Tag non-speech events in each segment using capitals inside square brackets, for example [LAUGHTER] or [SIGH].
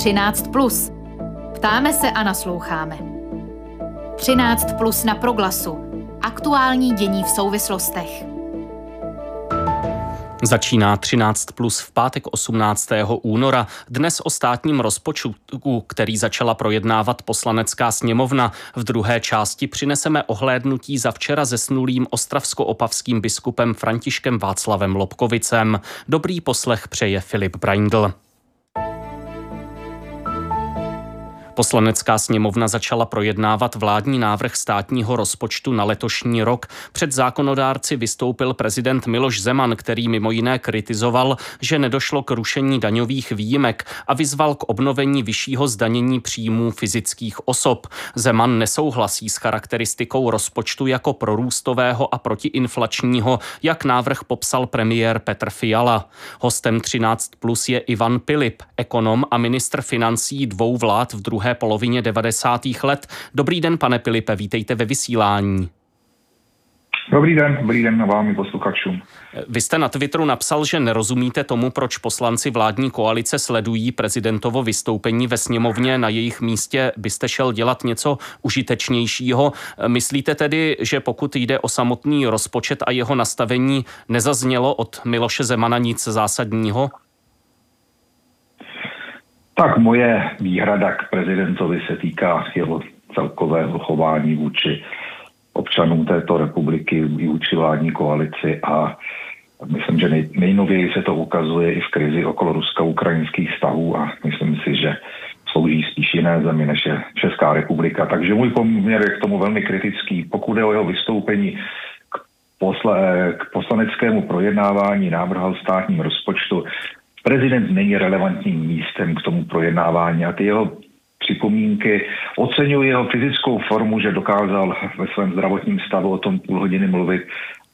13. Plus. Ptáme se a nasloucháme. 13 plus na proglasu. Aktuální dění v souvislostech. Začíná 13 plus v pátek 18. února. Dnes o státním rozpočtu, který začala projednávat poslanecká sněmovna. V druhé části přineseme ohlédnutí za včera zesnulým ostravsko-opavským biskupem Františkem Václavem Lobkovicem. Dobrý poslech přeje Filip Braindl. Poslanecká sněmovna začala projednávat vládní návrh státního rozpočtu na letošní rok. Před zákonodárci vystoupil prezident Miloš Zeman, který mimo jiné kritizoval, že nedošlo k rušení daňových výjimek a vyzval k obnovení vyššího zdanění příjmů fyzických osob. Zeman nesouhlasí s charakteristikou rozpočtu jako prorůstového a protiinflačního, jak návrh popsal premiér Petr Fiala. Hostem 13 plus je Ivan Pilip, ekonom a ministr financí dvou vlád v druhé druhé polovině 90. let. Dobrý den, pane Pilipe, vítejte ve vysílání. Dobrý den, dobrý den na vámi posluchačům. Vy jste na Twitteru napsal, že nerozumíte tomu, proč poslanci vládní koalice sledují prezidentovo vystoupení ve sněmovně. Na jejich místě byste šel dělat něco užitečnějšího. Myslíte tedy, že pokud jde o samotný rozpočet a jeho nastavení, nezaznělo od Miloše Zemana nic zásadního? Tak moje výhrada k prezidentovi se týká jeho celkového chování vůči občanům této republiky vůči vládní koalici a myslím, že nej, nejnověji se to ukazuje i v krizi okolo rusko-ukrajinských vztahů a myslím si, že slouží spíš jiné zemi než je Česká republika. Takže můj poměr je k tomu velmi kritický. Pokud je o jeho vystoupení k, posle, k poslaneckému projednávání návrhu státním rozpočtu, prezident není relevantním místem k tomu projednávání a ty jeho připomínky. Oceňuji jeho fyzickou formu, že dokázal ve svém zdravotním stavu o tom půl hodiny mluvit,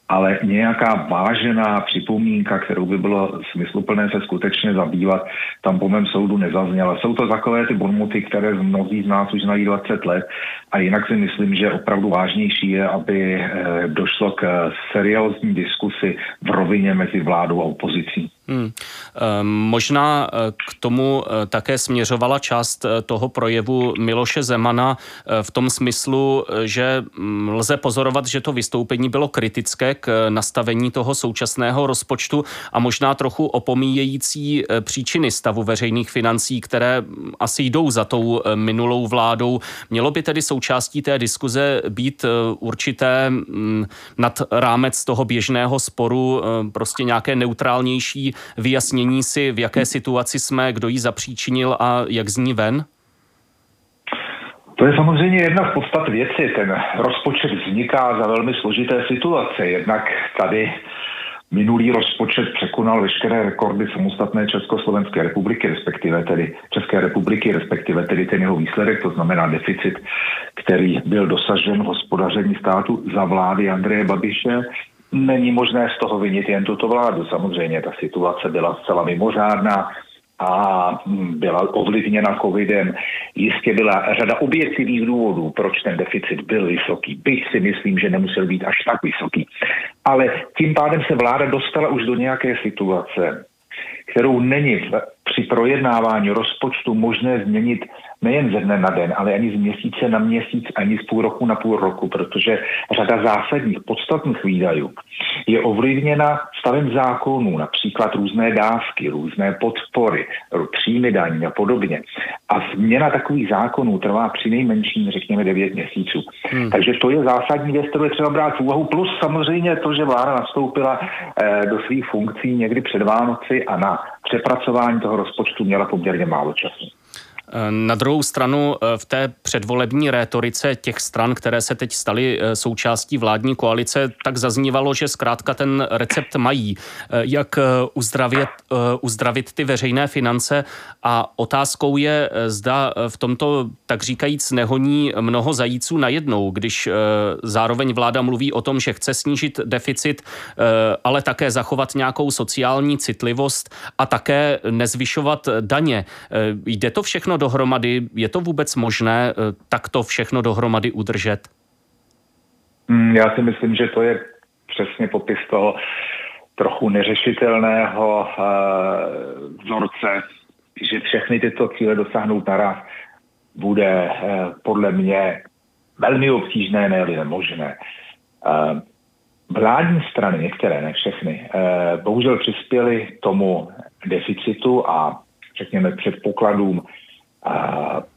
ale nějaká vážená připomínka, kterou by bylo smysluplné se skutečně zabývat, tam po mém soudu nezazněla. Jsou to takové ty bonmoty, které mnozí z nás už znají 20 let a jinak si myslím, že opravdu vážnější je, aby eh, došlo k seriózní diskusi v rovině mezi vládou a opozicí. Hmm. Ehm, možná eh, k tomu eh, také směřovala část eh, toho projevu Miloše Zemana v tom smyslu, že mm, lze pozorovat, že to vystoupení bylo kritické k nastavení toho současného rozpočtu a možná trochu opomíjející příčiny stavu veřejných financí, které mm, asi jdou za tou minulou vládou. Mělo by tedy součástí té diskuze být určité mm, nad rámec toho běžného sporu prostě nějaké neutrálnější vyjasnění si, v jaké situaci jsme, kdo ji zapříčinil a jak z ní ven? To je samozřejmě jedna z podstat věci. Ten rozpočet vzniká za velmi složité situace. Jednak tady minulý rozpočet překonal veškeré rekordy samostatné Československé republiky, respektive tedy České republiky, respektive tedy ten jeho výsledek, to znamená deficit, který byl dosažen v hospodaření státu za vlády Andreje Babiše, Není možné z toho vinit jen tuto vládu. Samozřejmě ta situace byla zcela mimořádná a byla ovlivněna covidem. Jistě byla řada objektivních důvodů, proč ten deficit byl vysoký. Byť si myslím, že nemusel být až tak vysoký. Ale tím pádem se vláda dostala už do nějaké situace, kterou není při projednávání rozpočtu možné změnit nejen ze dne na den, ale ani z měsíce na měsíc, ani z půl roku na půl roku, protože řada zásadních podstatných výdajů je ovlivněna stavem zákonů, například různé dávky, různé podpory, příjmy daní a podobně. A změna takových zákonů trvá při nejmenším, řekněme, 9 měsíců. Hmm. Takže to je zásadní věc, kterou je třeba brát v úvahu. Plus samozřejmě to, že vláda nastoupila eh, do svých funkcí někdy před Vánoci a na přepracování toho rozpočtu měla poměrně málo času. Na druhou stranu eh, v té předvolební rétorice těch stran, které se teď staly eh, součástí vládní koalice, tak zaznívalo, že zkrátka ten recept mají, eh, jak uzdravit, uzdravit ty veřejné finance a otázkou je, zda v tomto tak říkajíc nehoní mnoho zajíců najednou, když zároveň vláda mluví o tom, že chce snížit deficit, ale také zachovat nějakou sociální citlivost a také nezvyšovat daně. Jde to všechno dohromady, je to vůbec možné eh, takto všechno dohromady udržet? Hmm, já si myslím, že to je přesně popis toho trochu neřešitelného uh, vzorce že všechny tyto cíle dosáhnout naraz bude podle mě velmi obtížné, ne nemožné. Vládní strany, některé, ne všechny, bohužel přispěly tomu deficitu a řekněme předpokladům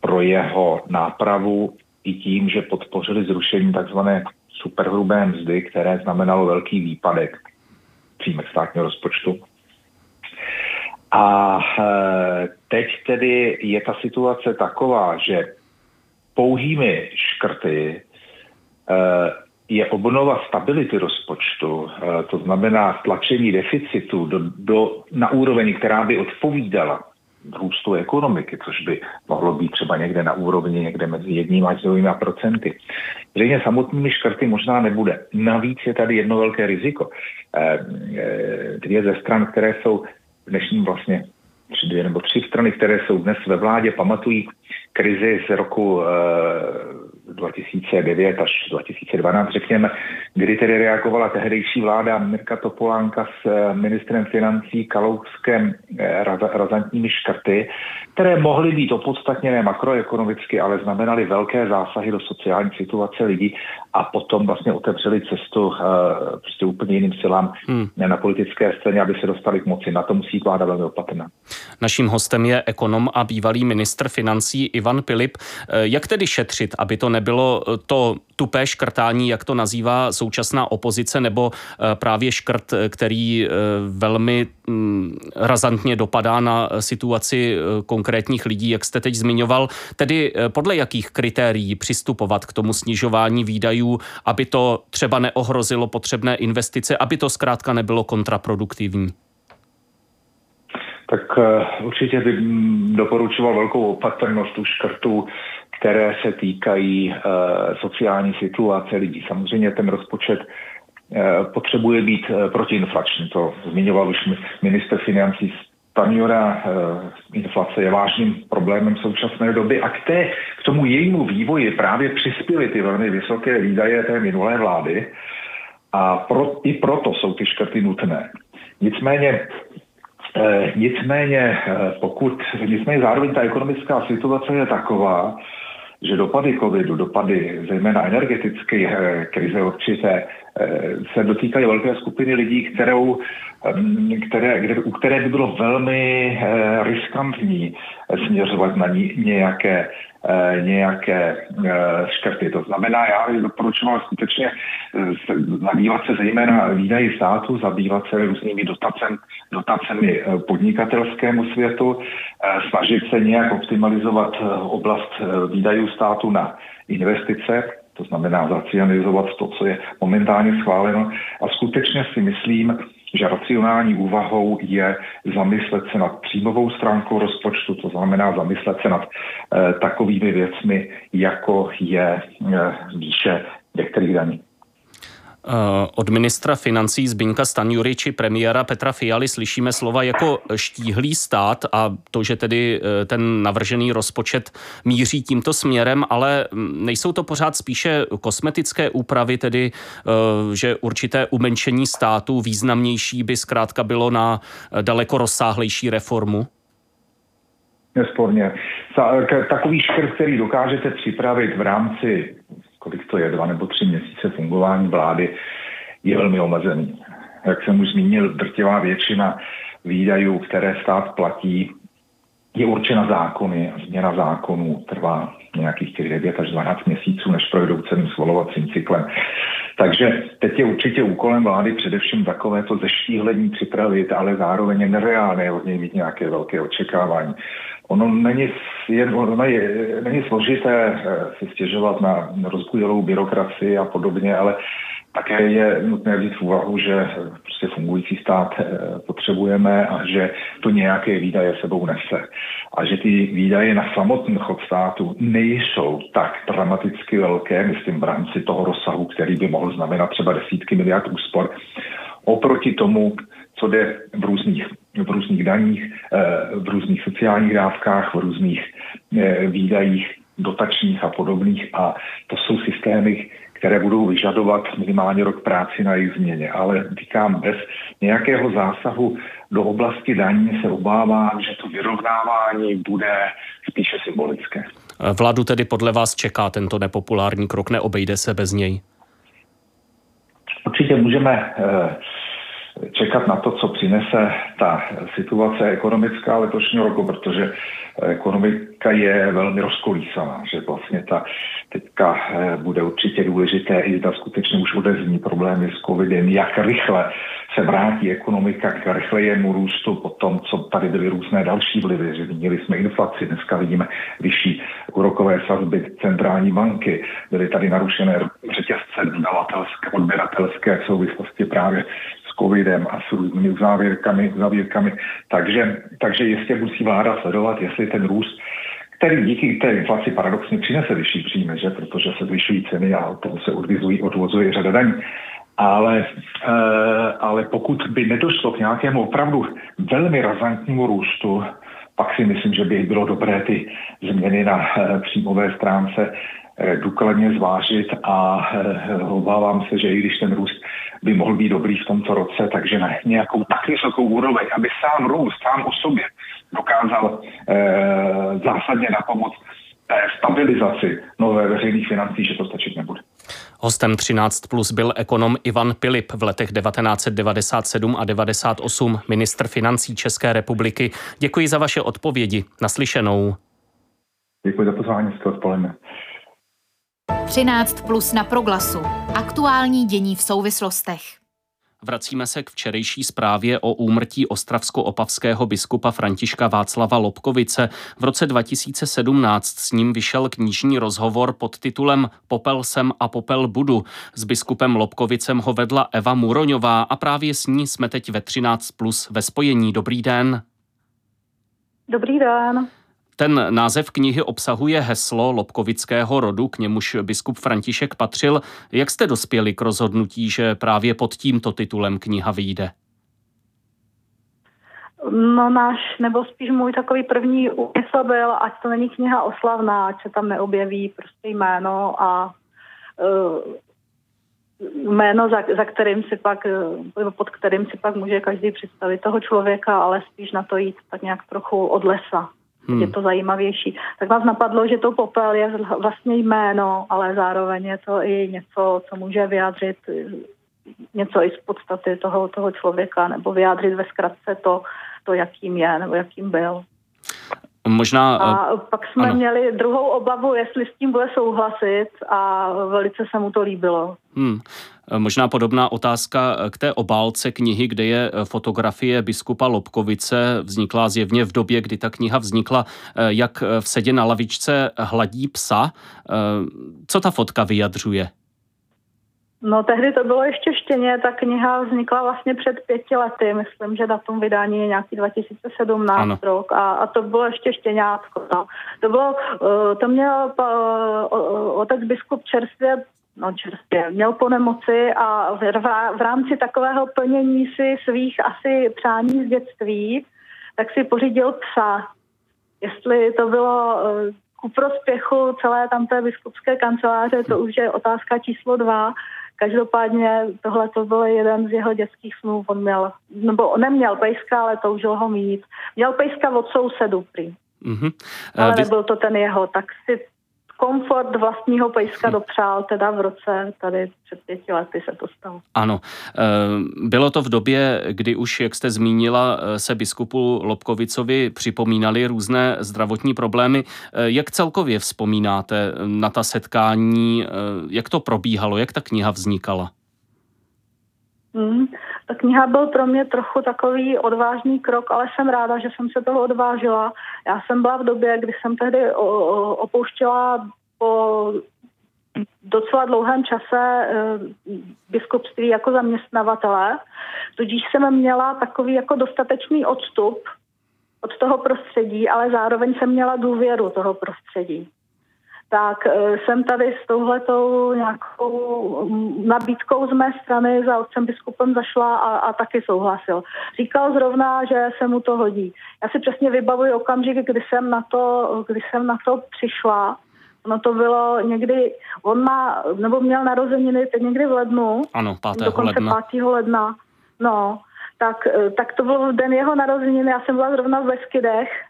pro jeho nápravu i tím, že podpořili zrušení takzvané superhrubé mzdy, které znamenalo velký výpadek příjmek státního rozpočtu. A e, teď tedy je ta situace taková, že pouhými škrty e, je obnova stability rozpočtu, e, to znamená tlačení deficitu do, do, na úroveň, která by odpovídala růstu ekonomiky, což by mohlo být třeba někde na úrovni někde mezi jedním až dvěma procenty. Zřejmě samotnými škrty možná nebude. Navíc je tady jedno velké riziko. Eh, eh, dvě ze stran, které jsou v dnešním vlastně tři, dvě nebo tři strany, které jsou dnes ve vládě, pamatují krizi z roku 2009 až 2012, řekněme, kdy tedy reagovala tehdejší vláda Mirka Topolánka s eh, ministrem financí Kalouskem eh, razantními škrty, které mohly být opodstatněné makroekonomicky, ale znamenaly velké zásahy do sociální situace lidí a potom vlastně otevřeli cestu eh, prostě úplně jiným silám hmm. na politické scéně, aby se dostali k moci. Na to musí vláda velmi opatrná. Naším hostem je ekonom a bývalý ministr financí Ivan Pilip. Jak tedy šetřit, aby to nebylo to tupé škrtání, jak to nazývá současná opozice, nebo eh, právě škrt, který eh, velmi mm, razantně dopadá na situaci eh, konkrétních lidí, jak jste teď zmiňoval. Tedy podle jakých kritérií přistupovat k tomu snižování výdajů, aby to třeba neohrozilo potřebné investice, aby to zkrátka nebylo kontraproduktivní? Tak určitě by mm, doporučoval velkou opatrnost u škrtů které se týkají eh, sociální situace lidí. Samozřejmě ten rozpočet eh, potřebuje být eh, protiinflační. To zmiňoval už minister financí Stanjura. Inflace je vážným problémem současné doby a k, té, k tomu jejímu vývoji právě přispěly ty velmi vysoké výdaje té minulé vlády a pro, i proto jsou ty škrty nutné. Nicméně nicméně, pokud, nicméně zároveň ta ekonomická situace je taková, že dopady covidu, dopady zejména energetické eh, krize určité, eh, se dotýkají velké skupiny lidí, kterou, které, kde, u které by bylo velmi eh, riskantní směřovat na ní nějaké Eh, nějaké eh, škrty. To znamená, já bych doporučoval skutečně eh, zabývat se zejména výdaji státu, zabývat se různými dotacem, dotacemi podnikatelskému světu, snažit se nějak optimalizovat oblast výdajů státu na investice, to znamená zacializovat to, co je momentálně schváleno. A skutečně si myslím, že racionální úvahou je zamyslet se nad příjmovou stránkou rozpočtu, to znamená zamyslet se nad e, takovými věcmi, jako je e, výše některých daní. Eh, od ministra financí Zbyňka Stanjury či premiéra Petra Fialy slyšíme slova jako štíhlý stát a to, že tedy eh, ten navržený rozpočet míří tímto směrem, ale hm, nejsou to pořád spíše kosmetické úpravy, tedy eh, že určité umenšení státu významnější by zkrátka bylo na daleko rozsáhlejší reformu? Nesporně. Takový škrt, který dokážete připravit v rámci kolik to je, dva nebo tři měsíce fungování vlády, je velmi omezený. Jak jsem už zmínil, drtivá většina výdajů, které stát platí, je určena zákony a změna zákonů trvá nějakých těch 9 až 12 měsíců, než projdou celým svolovacím cyklem. Takže teď je určitě úkolem vlády především takovéto zeštíhlení připravit, ale zároveň nereálné od něj mít nějaké velké očekávání. Ono není, je, ono je, není složité eh, si stěžovat na rozbujelou byrokracii a podobně, ale také je nutné vzít v úvahu, že prostě fungující stát eh, potřebujeme a že to nějaké výdaje sebou nese. A že ty výdaje na samotný chod státu nejsou tak dramaticky velké, myslím v rámci toho rozsahu, který by mohl znamenat třeba desítky miliard úspor, oproti tomu, co jde v různých, v různých daních, eh, v různých sociálních dávkách, v různých eh, výdajích dotačních a podobných. A to jsou systémy, které budou vyžadovat minimálně rok práci na jejich změně. Ale říkám, bez nějakého zásahu do oblasti daní se obávám, že to vyrovnávání bude spíše symbolické. Vládu tedy podle vás čeká tento nepopulární krok, neobejde se bez něj? Určitě můžeme eh, čekat na to, co přinese ta situace ekonomická letošního roku, protože ekonomika je velmi rozkolísaná, že vlastně ta teďka eh, bude určitě důležité i ta skutečně už odezní problémy s covidem, jak rychle se vrátí ekonomika k rychlejemu růstu po tom, co tady byly různé další vlivy, že měli jsme inflaci, dneska vidíme vyšší úrokové sazby centrální banky, byly tady narušené řetězce dodavatelské, odběratelské v souvislosti právě covidem a s různými uzávírkami, uzávírkami. Takže, takže jistě musí vláda sledovat, jestli ten růst který díky té inflaci paradoxně přinese vyšší příjmy, že? protože se zvyšují ceny a toho se odvizují, odvozuje řada daní. Ale, e, ale pokud by nedošlo k nějakému opravdu velmi razantnímu růstu, pak si myslím, že by bylo dobré ty změny na e, příjmové stránce důkladně zvážit a e, obávám se, že i když ten růst by mohl být dobrý v tomto roce, takže na nějakou tak vysokou úroveň, aby sám růst, sám o sobě dokázal e, zásadně na pomoc té stabilizaci nové veřejných financí, že to stačit nebude. Hostem 13 plus byl ekonom Ivan Pilip v letech 1997 a 98 ministr financí České republiky. Děkuji za vaše odpovědi. Naslyšenou. Děkuji za pozvání, z odpoledne. 13 plus na proglasu. Aktuální dění v souvislostech. Vracíme se k včerejší zprávě o úmrtí ostravsko-opavského biskupa Františka Václava Lobkovice. V roce 2017 s ním vyšel knižní rozhovor pod titulem Popel jsem a popel budu. S biskupem Lobkovicem ho vedla Eva Muroňová a právě s ní jsme teď ve 13 plus ve spojení. Dobrý den. Dobrý den. Ten název knihy obsahuje heslo Lobkovického rodu, k němuž biskup František patřil. Jak jste dospěli k rozhodnutí, že právě pod tímto titulem kniha vyjde? No náš, nebo spíš můj takový první úmysl byl, ať to není kniha oslavná, ať se tam neobjeví prostě jméno a uh, jméno, za, za kterým si pak, uh, pod kterým si pak může každý představit toho člověka, ale spíš na to jít tak nějak trochu od lesa hmm. je to zajímavější. Tak vás napadlo, že to popel je vlastně jméno, ale zároveň je to i něco, co může vyjádřit něco i z podstaty toho, toho člověka, nebo vyjádřit ve zkratce to, to, jakým je, nebo jakým byl. Možná... A pak jsme ano. měli druhou obavu, jestli s tím bude souhlasit a velice se mu to líbilo. Hmm. Možná podobná otázka k té obálce knihy, kde je fotografie biskupa Lobkovice, vznikla zjevně v době, kdy ta kniha vznikla, jak v sedě na lavičce hladí psa. Co ta fotka vyjadřuje? No tehdy to bylo ještě štěně, ta kniha vznikla vlastně před pěti lety, myslím, že datum vydání je nějaký 2017 ano. rok a, a to bylo ještě štěňátko. No. To bylo, uh, to měl uh, otec biskup čerstvě no čerstvě, měl po nemoci a v, v rámci takového plnění si svých asi přání z dětství, tak si pořídil psa. Jestli to bylo uh, ku prospěchu celé tamté biskupské kanceláře, to už je otázka číslo dva, Každopádně tohle to byl jeden z jeho dětských snů. On měl, nebo neměl pejska, ale toužil ho mít. Měl pejska od sousedu prý. Mm-hmm. Ale Vy... nebyl to ten jeho, tak si komfort vlastního pejska dopřál teda v roce, tady před pěti lety se to stalo. Ano. Eh, bylo to v době, kdy už, jak jste zmínila, eh, se biskupu Lobkovicovi připomínali různé zdravotní problémy. Eh, jak celkově vzpomínáte na ta setkání, jak to probíhalo, jak ta kniha vznikala? Hmm. Ta kniha byl pro mě trochu takový odvážný krok, ale jsem ráda, že jsem se toho odvážila. Já jsem byla v době, kdy jsem tehdy opouštěla po docela dlouhém čase eh, biskupství jako zaměstnavatele, tudíž jsem měla takový jako dostatečný odstup od toho prostředí, ale zároveň jsem měla důvěru toho prostředí tak eh, jsem tady s touhletou nějakou nabídkou z mé strany za otcem biskupem zašla a, a taky souhlasil. Říkal zrovna, že se mu to hodí. Já si přesně vybavuji okamžik, kdy jsem na to, kdy jsem na to přišla No to bylo někdy, on má, nebo měl narozeniny teď někdy v lednu. Ano, 5. dokonce ledna. 5. ledna. No, tak, eh, tak to byl den jeho narozeniny, já jsem byla zrovna v Beskydech na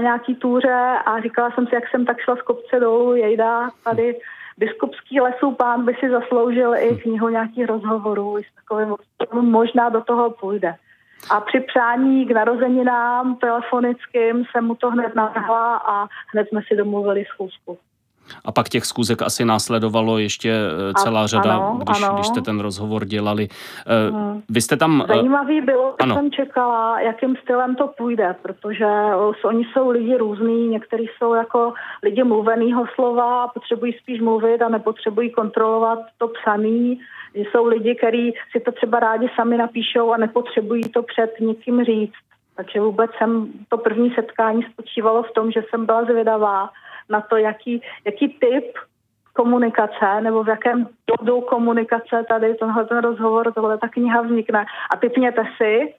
nějaký túře a říkala jsem si, jak jsem tak šla z kopce dolů, jejda, tady biskupský lesů pán by si zasloužil i knihu nějakých rozhovorů, s takovým, možná do toho půjde. A při přání k narozeninám telefonickým jsem mu to hned navrhla a hned jsme si domluvili schůzku. A pak těch zkůzek asi následovalo ještě eh, celá a, řada, ano, když, ano. když jste ten rozhovor dělali. Hmm. Vy jste tam... Eh, Zajímavý bylo, že jsem čekala, jakým stylem to půjde, protože oni jsou lidi různý, někteří jsou jako lidi mluveného slova, potřebují spíš mluvit a nepotřebují kontrolovat to psaný. Jsou lidi, kteří si to třeba rádi sami napíšou a nepotřebují to před někým říct. Takže vůbec jsem, to první setkání spočívalo v tom, že jsem byla zvědavá, na to, jaký, jaký typ komunikace nebo v jakém bodu komunikace tady tenhle ten rozhovor, tohle ta kniha vznikne. A typněte si,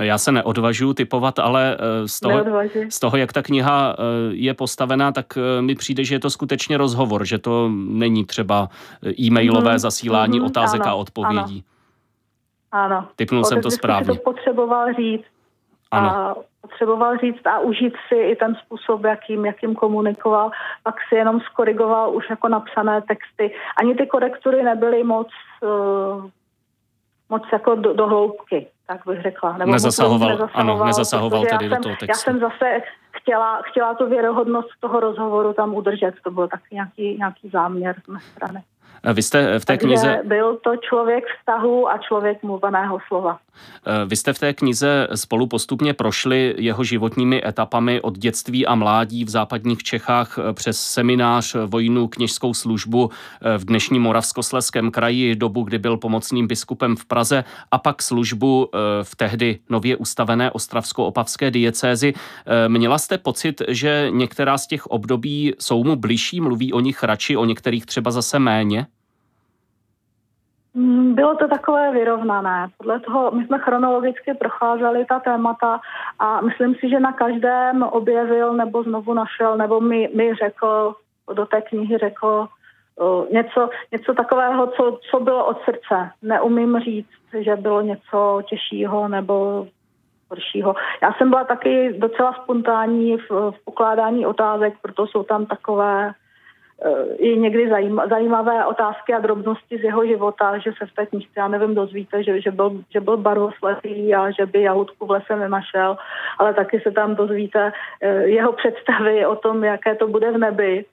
já se neodvažuji typovat, ale eh, z toho, z toho, jak ta kniha eh, je postavená, tak eh, mi přijde, že je to skutečně rozhovor, že to není třeba e-mailové mm, zasílání mm, otázek ano, a odpovědí. Ano. ano. Typnul jsem to správně. to potřeboval říct. Ano. A potřeboval říct a užít si i ten způsob, jakým, jakým komunikoval, pak si jenom skorigoval už jako napsané texty. Ani ty korektury nebyly moc, uh, moc jako do, do hloubky, tak bych řekla. Nebo nezasahoval, nezasahoval, ano, nezasahoval tedy do toho textu. Já jsem zase chtěla, chtěla tu věrohodnost toho rozhovoru tam udržet, to byl taky nějaký, nějaký záměr z mé strany. Vy jste v té Takže knize... byl to člověk vztahu a člověk mluveného slova. Vy jste v té knize spolu postupně prošli jeho životními etapami od dětství a mládí v západních Čechách přes seminář, vojnu, kněžskou službu v dnešním Moravskosleském kraji, dobu, kdy byl pomocným biskupem v Praze a pak službu v tehdy nově ustavené ostravsko-opavské diecézi. Měla jste pocit, že některá z těch období jsou mu bližší, mluví o nich radši, o některých třeba zase méně? Mm, bylo to takové vyrovnané. Podle toho my jsme chronologicky procházeli ta témata a myslím si, že na každém objevil nebo znovu našel nebo mi, mi řekl, do té knihy řekl uh, něco, něco takového, co, co bylo od srdce. Neumím říct, že bylo něco těžšího nebo horšího. Já jsem byla taky docela spontánní v, v pokládání otázek, proto jsou tam takové i někdy zajímavé otázky a drobnosti z jeho života, že se v té knižce, já nevím, dozvíte, že, že byl, že byl barvoslepý a že by jahutku v lese nenašel, ale taky se tam dozvíte eh, jeho představy o tom, jaké to bude v nebi.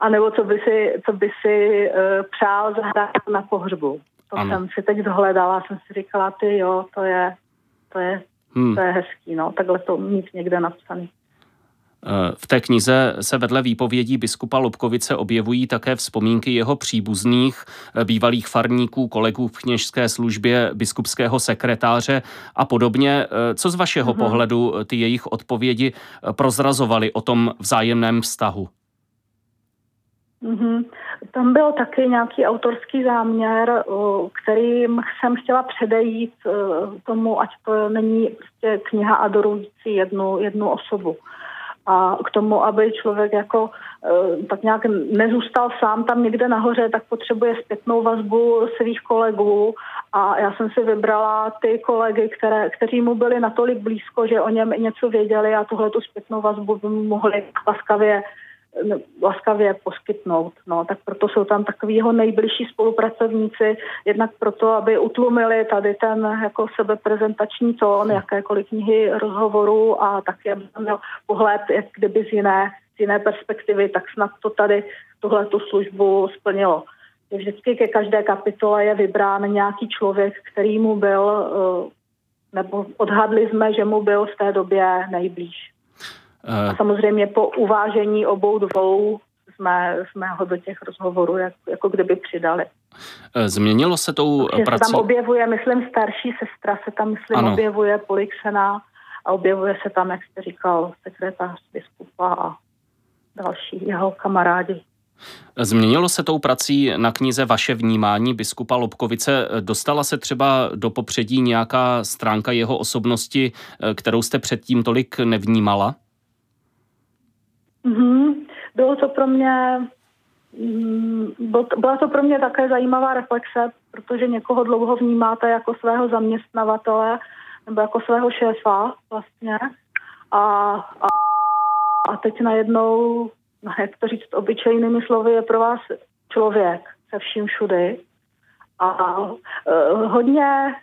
A nebo co by si, co by si uh, přál zahrát na pohřbu. To ano. jsem si teď dohledala, jsem si říkala, ty jo, to je, to je, hmm. to je hezký, no, takhle to mít někde napsaný. V té knize se vedle výpovědí biskupa Lobkovice objevují také vzpomínky jeho příbuzných, bývalých farníků, kolegů v kněžské službě, biskupského sekretáře a podobně. Co z vašeho mm-hmm. pohledu ty jejich odpovědi prozrazovaly o tom vzájemném vztahu? Mm-hmm. Tam byl taky nějaký autorský záměr, kterým jsem chtěla předejít tomu, ať to není prostě kniha adorující jednu, jednu osobu a k tomu, aby člověk jako eh, tak nějak nezůstal sám tam někde nahoře, tak potřebuje zpětnou vazbu svých kolegů. A já jsem si vybrala ty kolegy, které, kteří mu byli natolik blízko, že o něm něco věděli a tuhle tu zpětnou vazbu by mu mohli laskavě laskavě poskytnout. No, tak proto jsou tam takový jeho nejbližší spolupracovníci, jednak proto, aby utlumili tady ten jako sebeprezentační tón, jakékoliv knihy rozhovoru a taky, aby měl pohled, jak kdyby z jiné, z jiné perspektivy, tak snad to tady tuhle tu službu splnilo. Vždycky ke každé kapitole je vybrán nějaký člověk, který mu byl, eh, nebo odhadli jsme, že mu byl v té době nejblíž. A samozřejmě po uvážení obou dvou jsme, jsme ho do těch rozhovorů jak, jako kdyby přidali. Eh, změnilo se tou prací? Se tam objevuje, myslím, starší sestra se tam, myslím, ano. objevuje Polixena a objevuje se tam, jak jste říkal, sekretář biskupa a další jeho kamarádi. Změnilo se tou prací na knize vaše vnímání biskupa Lobkovice? Dostala se třeba do popředí nějaká stránka jeho osobnosti, eh, kterou jste předtím tolik nevnímala? Mm-hmm. Bylo to pro mě mm, byla to pro mě také zajímavá reflexe, protože někoho dlouho vnímáte jako svého zaměstnavatele nebo jako svého šéfa vlastně. A, a, a teď najednou, no, jak to říct obyčejnými slovy, je pro vás člověk se vším všudy. A uh, hodně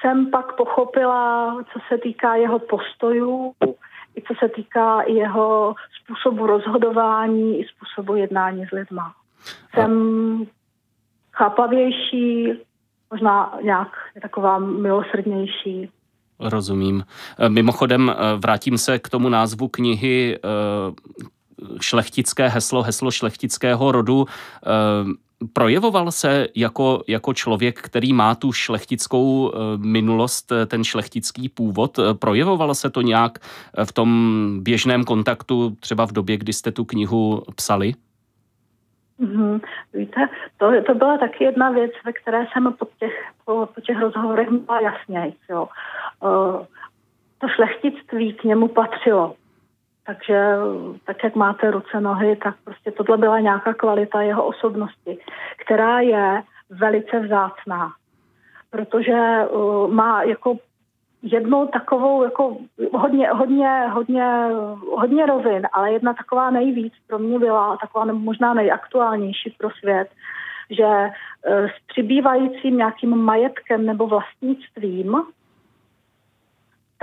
jsem pak pochopila, co se týká jeho postojů, i co se týká jeho způsobu rozhodování i způsobu jednání s lidma. Jsem chápavější, možná nějak taková milosrdnější. Rozumím. Mimochodem, e, vrátím se k tomu názvu knihy e, šlechtické heslo, heslo šlechtického rodu. Projevoval se jako, jako člověk, který má tu šlechtickou minulost, ten šlechtický původ, projevoval se to nějak v tom běžném kontaktu, třeba v době, kdy jste tu knihu psali? Mm-hmm. Víte, to, to byla taky jedna věc, ve které jsem po těch, po, po těch rozhovorech měla jasněji. Jo. Uh, to šlechtictví k němu patřilo. Takže tak, jak máte ruce, nohy, tak prostě tohle byla nějaká kvalita jeho osobnosti, která je velice vzácná. Protože uh, má jako jednou takovou jako hodně, hodně, hodně, hodně rovin, ale jedna taková nejvíc pro mě byla, taková možná nejaktuálnější pro svět, že e, s přibývajícím nějakým majetkem nebo vlastnictvím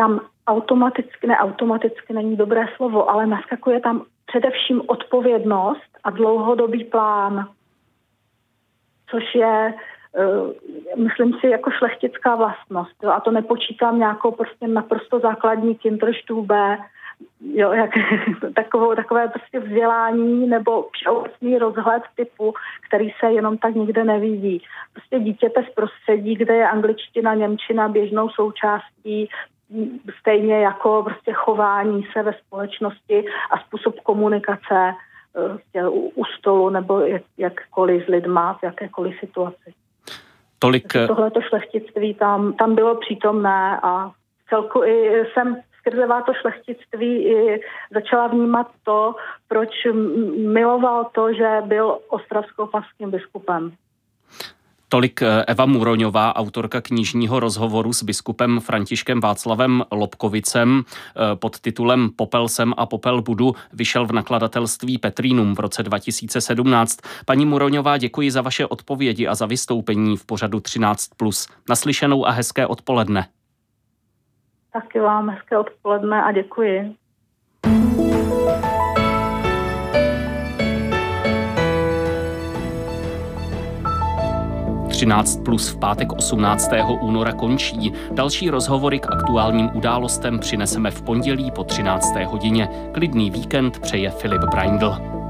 tam automaticky, ne automaticky není dobré slovo, ale naskakuje tam především odpovědnost a dlouhodobý plán, což je Eh, myslím si, jako šlechtická vlastnost. Jo? A to nepočítám nějakou prostě naprosto základní kinderstube, jo, jak, [LAUGHS] takovou, takové prostě vzdělání nebo všeobecný rozhled typu, který se jenom tak nikde nevidí. Prostě dítěte z prostředí, kde je angličtina, němčina běžnou součástí, stejně jako prostě chování se ve společnosti a způsob komunikace eh, prostě u, u stolu nebo jak, jakkoliv s lidma v jakékoliv situaci. Tolik... Tohle to šlechtictví tam, tam bylo přítomné a celku i jsem skrze to šlechtictví i začala vnímat to, proč miloval to, že byl ostravsko-pavským biskupem. Tolik eh, Eva Muroňová, autorka knižního rozhovoru s biskupem Františkem Václavem Lobkovicem eh, pod titulem Popel sem a popel budu vyšel v nakladatelství Petrínum v roce 2017. Paní Muroňová, děkuji za vaše odpovědi a za vystoupení v pořadu 13+. Naslyšenou a hezké odpoledne. Taky vám hezké odpoledne a děkuji. 13 plus v pátek 18. února končí. Další rozhovory k aktuálním událostem přineseme v pondělí po 13. hodině. Klidný víkend přeje Filip Braindl.